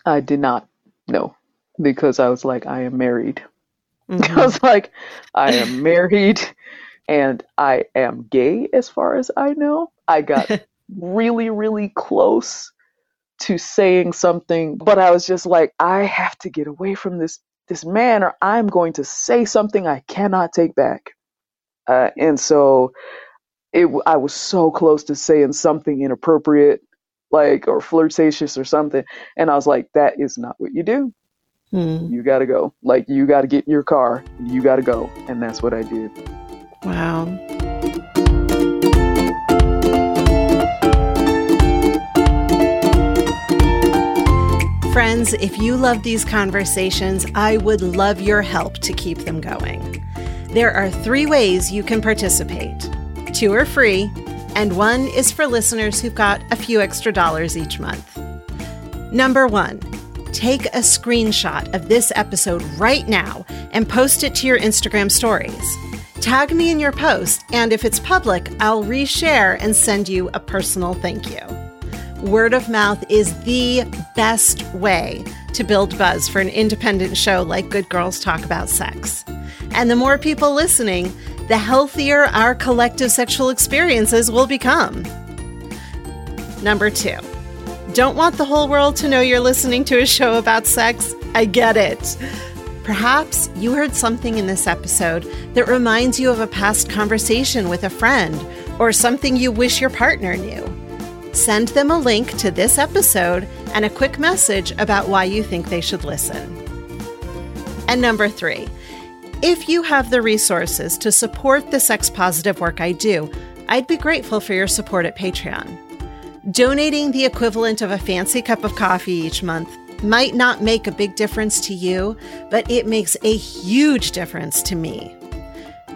S2: I did not, no, because I was like, I am married. [laughs] Mm-hmm. I was like, I am married and I am gay as far as I know. I got [laughs] really, really close to saying something, but I was just like, I have to get away from this this man, or I'm going to say something I cannot take back. Uh, and so, it I was so close to saying something inappropriate, like or flirtatious or something, and I was like, that is not what you do. Hmm. You got to go. Like you got to get in your car. You got to go, and that's what I did.
S1: Wow. Friends, if you love these conversations, I would love your help to keep them going. There are three ways you can participate two are free, and one is for listeners who've got a few extra dollars each month. Number one, take a screenshot of this episode right now and post it to your Instagram stories. Tag me in your post, and if it's public, I'll reshare and send you a personal thank you word of mouth is the best way to build buzz for an independent show like Good Girls Talk About Sex. And the more people listening, the healthier our collective sexual experiences will become. Number two, don't want the whole world to know you're listening to a show about sex? I get it. Perhaps you heard something in this episode that reminds you of a past conversation with a friend or something you wish your partner knew send them a link to this episode and a quick message about why you think they should listen. And number three, if you have the resources to support the sex positive work I do, I'd be grateful for your support at Patreon. Donating the equivalent of a fancy cup of coffee each month might not make a big difference to you, but it makes a huge difference to me.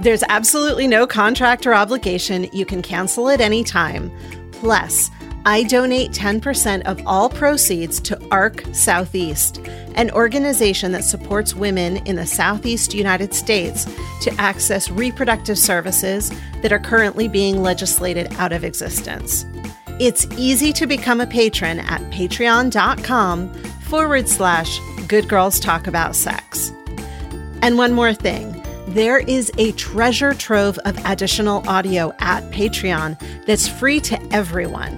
S1: There's absolutely no contract or obligation. You can cancel at any time. Plus, I donate 10% of all proceeds to ARC Southeast, an organization that supports women in the Southeast United States to access reproductive services that are currently being legislated out of existence. It's easy to become a patron at patreon.com forward slash good girls talk about sex. And one more thing there is a treasure trove of additional audio at Patreon that's free to everyone.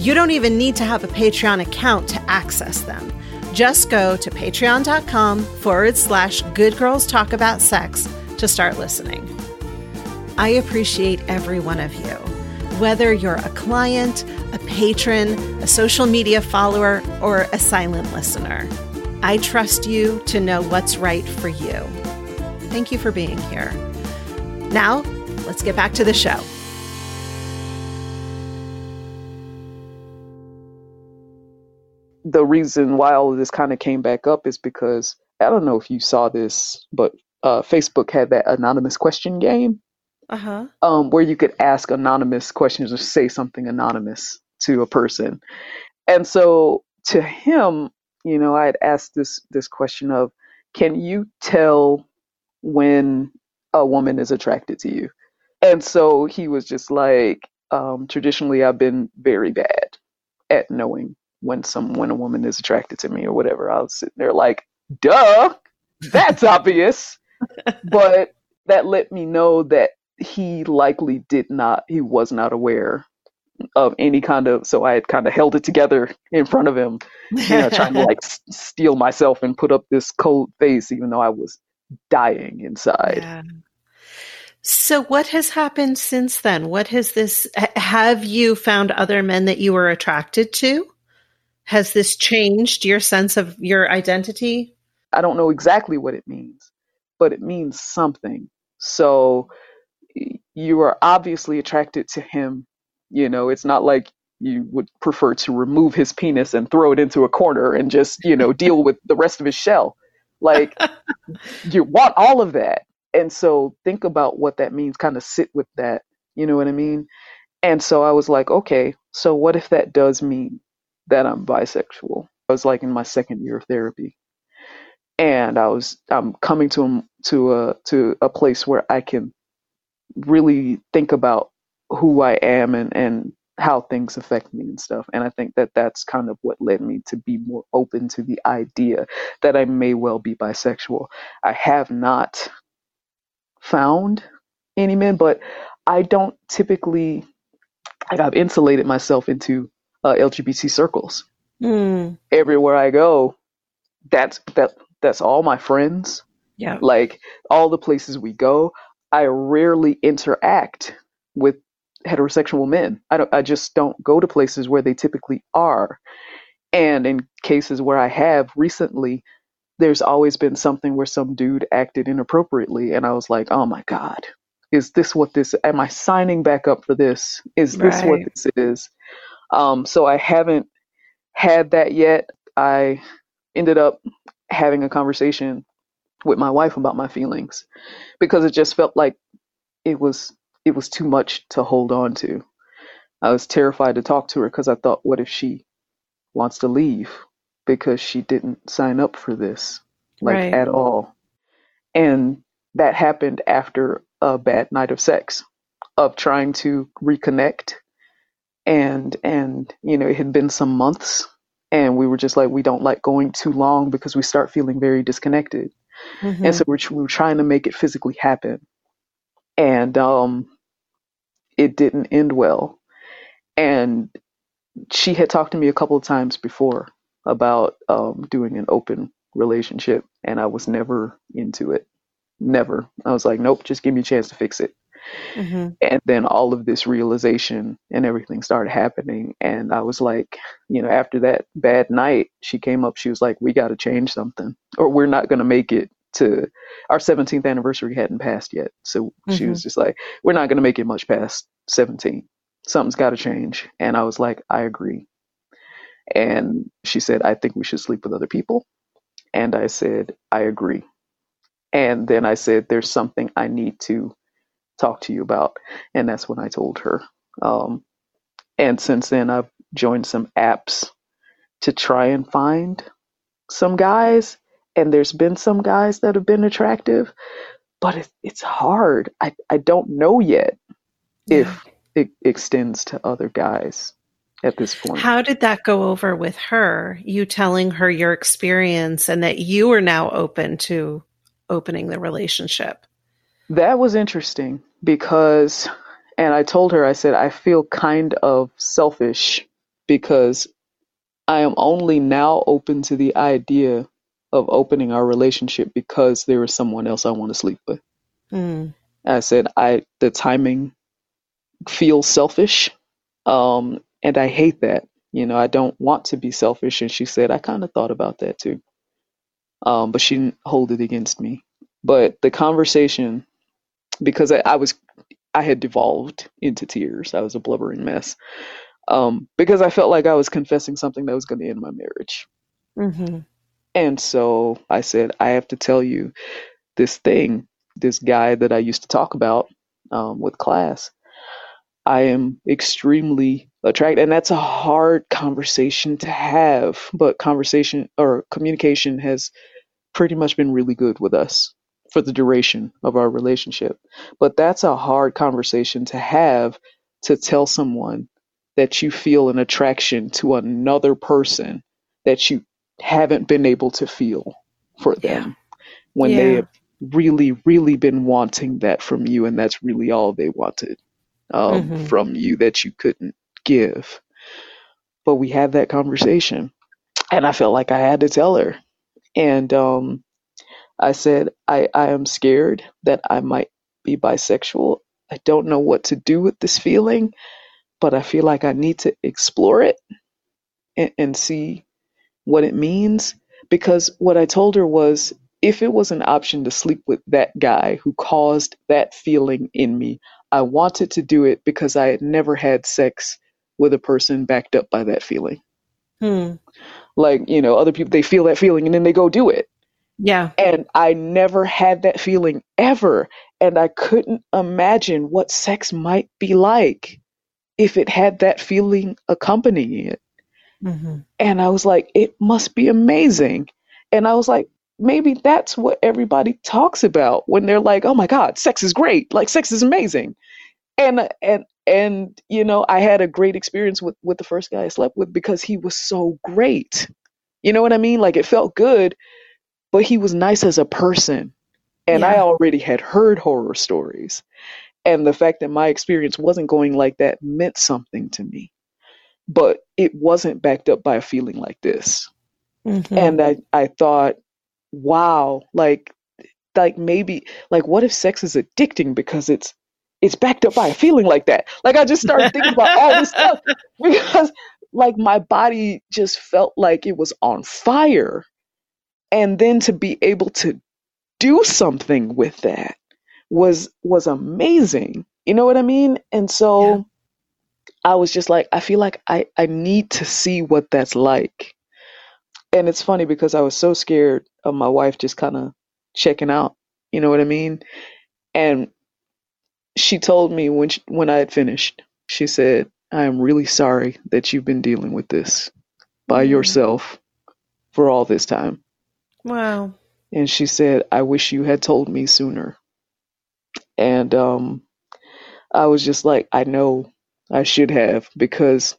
S1: You don't even need to have a Patreon account to access them. Just go to patreon.com forward slash good girls talk about sex to start listening. I appreciate every one of you, whether you're a client, a patron, a social media follower, or a silent listener. I trust you to know what's right for you. Thank you for being here. Now, let's get back to the show.
S2: The reason why all of this kind of came back up is because I don't know if you saw this, but uh, Facebook had that anonymous question game, uh-huh. um, where you could ask anonymous questions or say something anonymous to a person. And so to him, you know, I had asked this this question of, can you tell when a woman is attracted to you? And so he was just like, um, traditionally, I've been very bad at knowing when some when a woman is attracted to me or whatever. I was sitting there like, duh, that's obvious. [laughs] but that let me know that he likely did not he was not aware of any kind of so I had kind of held it together in front of him, you know, trying to like [laughs] s- steel myself and put up this cold face, even though I was dying inside.
S1: Yeah. So, what has happened since then? What has this, have you found other men that you were attracted to? Has this changed your sense of your identity?
S2: I don't know exactly what it means, but it means something. So, you are obviously attracted to him. You know, it's not like you would prefer to remove his penis and throw it into a corner and just, you know, deal with the rest of his shell. Like, [laughs] you want all of that. And so think about what that means, kind of sit with that. You know what I mean? And so I was like, okay, so what if that does mean that I'm bisexual? I was like in my second year of therapy. And I was I'm coming to a, to a to a place where I can really think about who I am and and how things affect me and stuff. And I think that that's kind of what led me to be more open to the idea that I may well be bisexual. I have not found any men, but I don't typically like I've insulated myself into uh, LGBT circles.
S1: Mm.
S2: Everywhere I go, that's that that's all my friends.
S1: Yeah.
S2: Like all the places we go, I rarely interact with heterosexual men. I don't I just don't go to places where they typically are. And in cases where I have recently, there's always been something where some dude acted inappropriately and I was like, "Oh my god. Is this what this am I signing back up for this? Is this what this is?" Um so I haven't had that yet. I ended up having a conversation with my wife about my feelings because it just felt like it was it was too much to hold on to. I was terrified to talk to her because I thought, what if she wants to leave because she didn't sign up for this, like
S1: Right.
S2: at all? And that happened after a bad night of sex, of trying to reconnect, and and you know it had been some months, and we were just like we don't like going too long because we start feeling very disconnected,
S1: Mhm.
S2: and so we're, we were trying to make it physically happen, and um, it didn't end well and she had talked to me a couple of times before about um, doing an open relationship, and I was never into it. Never. I was like, nope, just give me a chance to fix it.
S1: Mhm.
S2: And then all of this realization and everything started happening. And I was like, you know, after that bad night, she came up, she was like, we got to change something, or we're not going to make it to our 17th anniversary hadn't passed yet. So she was just like, we're not going to make it much past 17 something's got to change. And I was like, I agree. And she said, I think we should sleep with other people. And I said, I agree. And then I said, there's something I need to talk to you about. And that's when I told her. Um, and since then, I've joined some apps to try and find some guys. And there's been some guys that have been attractive, but it, it's hard. I, I don't know yet if it extends to other guys at this point.
S1: How did that go over with her? You telling her your experience and that you are now open to opening the relationship.
S2: That was interesting because, and I told her, I said, I feel kind of selfish because I am only now open to the idea of opening our relationship because there is someone else I want to sleep with.
S1: Mm.
S2: I said, I, the timing feels selfish. Um, and I hate that. You know, I don't want to be selfish. And she said, I kind of thought about that too. Um, but she didn't hold it against me. But the conversation, because I, I was, I had devolved into tears. I was a blubbering mess. Um, because I felt like I was confessing something that was going to end my marriage.
S1: hmm
S2: And so I said, I have to tell you this thing, this guy that I used to talk about um, with class. I am extremely attracted, and that's a hard conversation to have. But conversation or communication has pretty much been really good with us for the duration of our relationship. But that's a hard conversation to have to tell someone that you feel an attraction to another person that you haven't been able to feel for
S1: Yeah.
S2: them when they have really, really been wanting that from you, and that's really all they wanted um,
S1: Mhm.
S2: from you that you couldn't give. But we had that conversation, and I felt like I had to tell her. And um, I said, I, I am scared that I might be bisexual. I don't know what to do with this feeling, but I feel like I need to explore it and, and see what it means. Because what I told her was if it was an option to sleep with that guy who caused that feeling in me, I wanted to do it because I had never had sex with a person backed up by that feeling.
S1: Hmm.
S2: Like, you know, other people, they feel that feeling and then they go do it.
S1: Yeah.
S2: And I never had that feeling ever. And I couldn't imagine what sex might be like if it had that feeling accompanying it.
S1: Mm-hmm.
S2: And I was like, it must be amazing. And I was like, maybe that's what everybody talks about when they're like, oh my God, sex is great. Like, sex is amazing. And, and, and, you know, I had a great experience with, with the first guy I slept with because he was so great. You know what I mean? Like, it felt good, but he was nice as a person. And I already had heard horror stories. And the fact that my experience wasn't going like that meant something to me. But it wasn't backed up by a feeling like this.
S1: Mhm.
S2: And I, I thought, wow, like like maybe like what if sex is addicting because it's it's backed up by a feeling like that. Like I just started thinking about all this stuff [laughs] because like my body just felt like it was on fire. And then to be able to do something with that was was amazing. You know what I mean? And so
S1: Yeah.
S2: I was just like, I feel like I, I need to see what that's like. And it's funny because I was so scared of my wife just kind of checking out. You know what I mean? And she told me when she, when I had finished, she said, "I am really sorry that you've been dealing with this by
S1: Mm.
S2: yourself for all this time."
S1: Wow.
S2: And she said, "I wish you had told me sooner." And um, I was just like, I know I should have because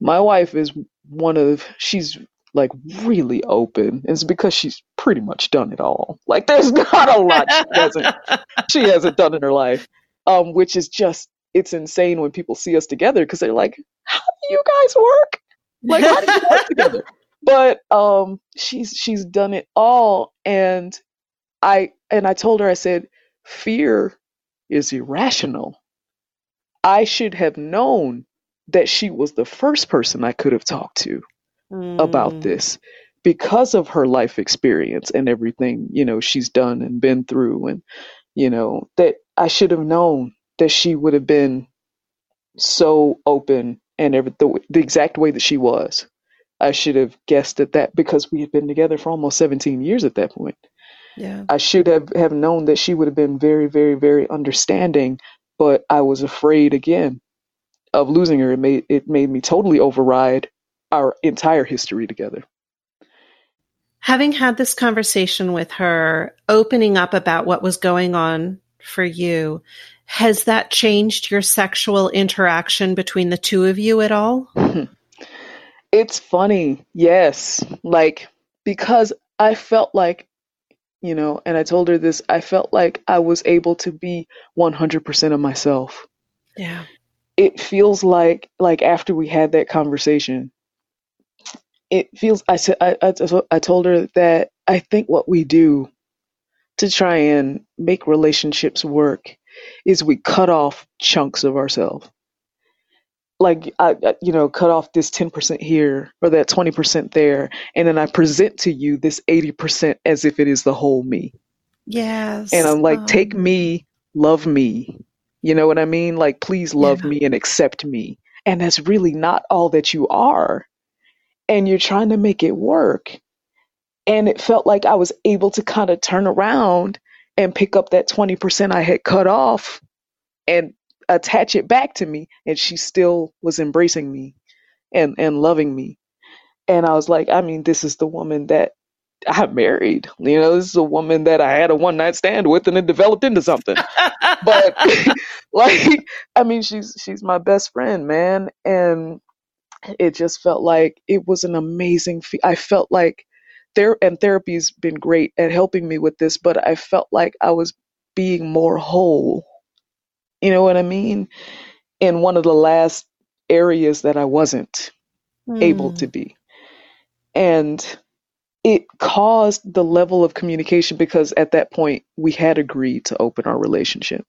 S2: my wife is one of she's like really open. It's because she's pretty much done it all. Like there's [laughs] not a lot she hasn't she hasn't done in her life. Um, which is just it's insane when people see us together because they're like, How do you guys work? Like how do you work together? But um she's she's done it all and I and I told her I said, fear is irrational. I should have known that she was the first person I could have talked to about
S1: Mm.
S2: this because of her life experience and everything, you know, she's done and been through and you know, that I should have known that she would have been so open and every the, the exact way that she was. I should have guessed at that because we had been together for almost 17 years at that point.
S1: Yeah.
S2: I should have, have known that she would have been very, very, very understanding, but I was afraid again of losing her. It made it made me totally override our entire history together.
S1: Having had this conversation with her, opening up about what was going on for you, has that changed your sexual interaction between the two of you at all? [laughs]
S2: It's funny, yes. Like because I felt like, you know, and I told her this, I felt like I was able to be 100% of myself.
S1: Yeah.
S2: It feels like like after we had that conversation, it feels I said I, I I told her that I think what we do to try and make relationships work is we cut off chunks of ourselves. Like I, I you know, cut off this 10% here or that 20% there and then I present to you this 80% as if it is the whole me.
S1: Yes.
S2: And I'm like, take
S1: Um,
S2: me, love me. You know what I mean? Like, please love
S1: Yeah.
S2: me and accept me. And that's really not all that you are. And you're trying to make it work. And it felt like I was able to kind of turn around and pick up that 20% I had cut off and attach it back to me. And she still was embracing me and, and loving me. And I was like, I mean, this is the woman that I married. You know, this is a woman that I had a one night stand with and it developed into something. But [laughs] [laughs] like, I mean, she's she's my best friend, man, and it just felt like it was an amazing. Fe- I felt like there and therapy's been great at helping me with this, but I felt like I was being more whole. You know what I mean? In one of the last areas that I wasn't mm. able to be. And it caused the level of communication because at that point we had agreed to open our relationship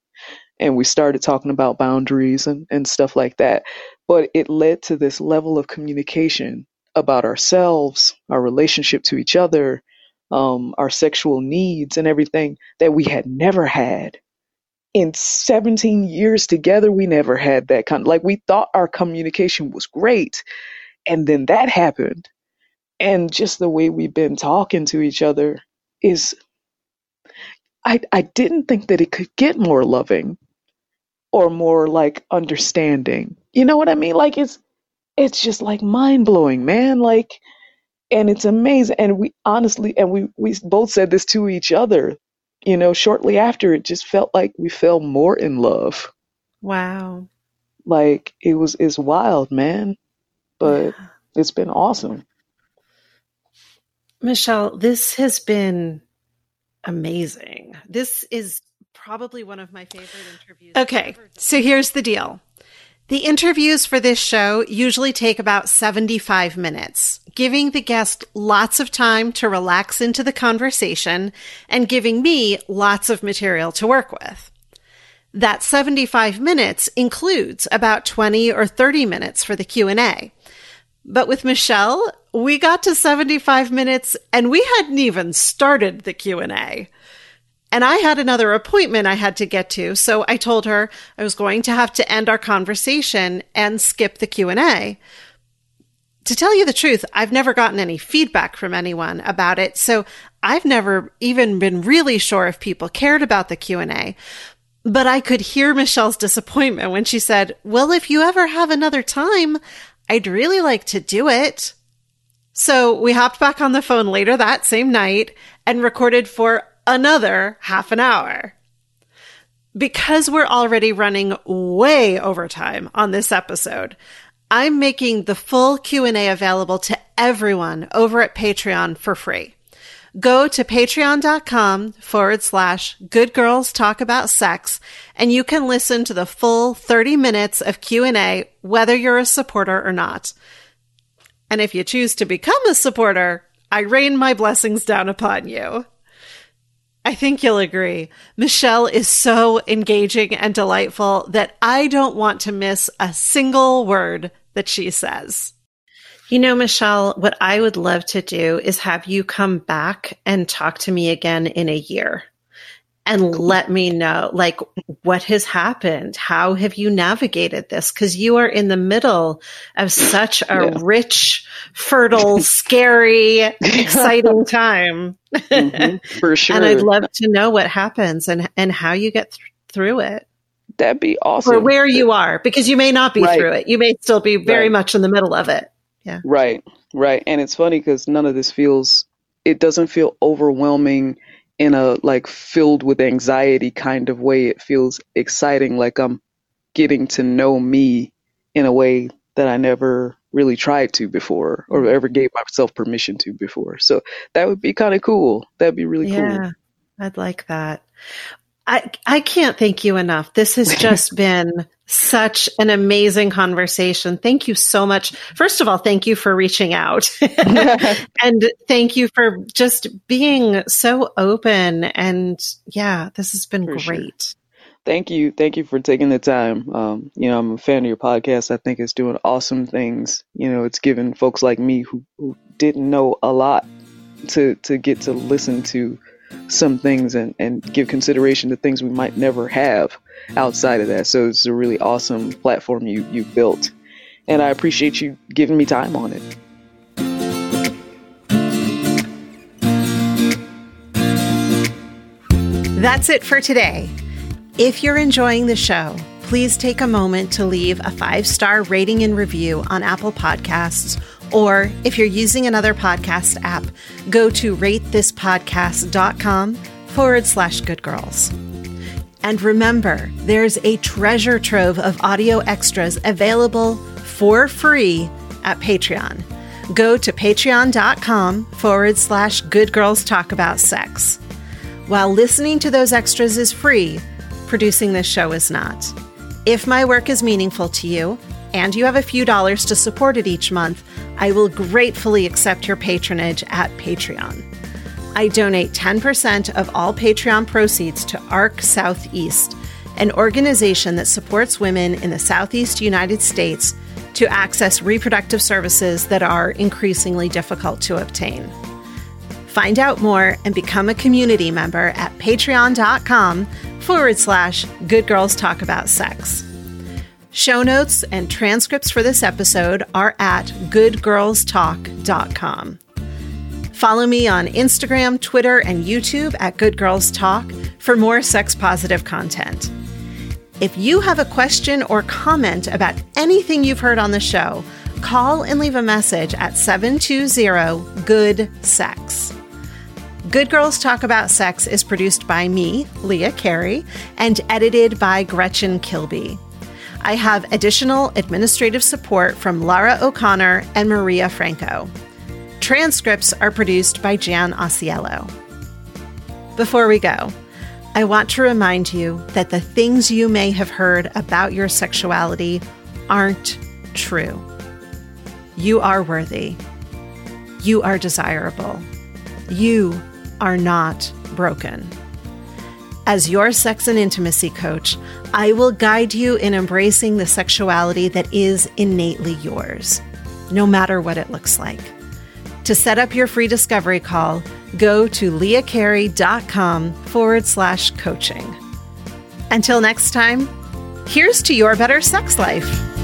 S2: and we started talking about boundaries and, and stuff like that. But it led to this level of communication about ourselves, our relationship to each other, um, our sexual needs, and everything that we had never had. In 17 years together, we never had that kind of, like, we thought our communication was great. And then that happened and just the way we've been talking to each other is I I didn't think that it could get more loving or more like understanding. You know what I mean? Like it's it's just like mind blowing, man. Like and it's amazing. And we honestly and we we both said this to each other, you know, shortly after it just felt like we fell more in love.
S1: Wow.
S2: Like it was it's wild, man. But yeah. it's been awesome.
S1: Michelle, this has been amazing. This is probably one of my favorite interviews. Okay, so here's the deal. The interviews for this show usually take about 75 minutes, giving the guest lots of time to relax into the conversation and giving me lots of material to work with. That 75 minutes includes about 20 or 30 minutes for the Q&A. But with Michelle, we got to 75 minutes and we hadn't even started the Q&A. And I had another appointment I had to get to, so I told her I was going to have to end our conversation and skip the Q&A. To tell you the truth, I've never gotten any feedback from anyone about it, so I've never even been really sure if people cared about the Q&A. But I could hear Michelle's disappointment when she said, "Well, if you ever have another time, I'd really like to do it." So we hopped back on the phone later that same night and recorded for another half an hour. Because we're already running way over time on this episode, I'm making the full Q&A available to everyone over at Patreon for free. Go to patreon.com forward slash good girls talk about sex and you can listen to the full 30 minutes of Q&A whether you're a supporter or not. And if you choose to become a supporter, I rain my blessings down upon you. I think you'll agree. Michelle is so engaging and delightful that I don't want to miss a single word that she says. You know, Michelle, what I would love to do is have you come back and talk to me again in a year and let me know like what has happened? How have you navigated this? Because you are in the middle of such a yeah. rich fertile [laughs] scary exciting time.
S2: Mm-hmm, for sure [laughs]
S1: and i'd love to know what happens and and how you get th- through it.
S2: That'd be awesome.
S1: or where you are because you may not be right. through it. You may still be very right. much in the middle of it. Yeah.
S2: Right. Right. And it's funny because none of this feels it doesn't feel overwhelming in a like filled with anxiety kind of way. It feels exciting, like I'm getting to know me in a way that I never really tried to before or mm-hmm. ever gave myself permission to before. So that would be kind of cool. That'd be really cool. yeah, cool.
S1: I'd like that. I I can't thank you enough. This has [laughs] just been such an amazing conversation. Thank you so much. First of all, thank you for reaching out. [laughs] [laughs] and thank you for just being so open and yeah, this has been for great. Sure.
S2: Thank you. Thank you for taking the time. Um, you know, I'm a fan of your podcast. I think it's doing awesome things. You know, it's giving folks like me who, who didn't know a lot to to get to listen to some things and, and give consideration to things we might never have outside of that. So it's a really awesome platform you you built, and I appreciate you giving me time on it.
S1: That's it for today. If you're enjoying the show, please take a moment to leave a five star rating and review on Apple Podcasts or if you're using another podcast app, go to ratethispodcast.com forward slash good girls. And remember, there's a treasure trove of audio extras available for free at Patreon. Go to patreon.com forward slash good girls talk about sex. While listening to those extras is free, producing this show is not. If my work is meaningful to you, and you have a few dollars to support it each month, I will gratefully accept your patronage at Patreon. I donate 10% of all Patreon proceeds to ARC Southeast, an organization that supports women in the Southeast United States to access reproductive services that are increasingly difficult to obtain. Find out more and become a community member at patreon.com forward slash good girls talk about sex. Show notes and transcripts for this episode are at goodgirlstalk.com. Follow me on Instagram, Twitter, and YouTube at Good Girls Talk for more sex positive content. If you have a question or comment about anything you've heard on the show, call and leave a message at 720 Good Sex. Good Girls Talk About Sex is produced by me, Leah Carey, and edited by Gretchen Kilby. I have additional administrative support from Lara O'Connor and Maria Franco. Transcripts are produced by Jan Osiello. Before we go, I want to remind you that the things you may have heard about your sexuality aren't true. You are worthy. You are desirable. You are not broken. As your sex and intimacy coach, I will guide you in embracing the sexuality that is innately yours, no matter what it looks like. To set up your free discovery call, go to leahcarey.com forward slash coaching. Until next time, here's to your better sex life.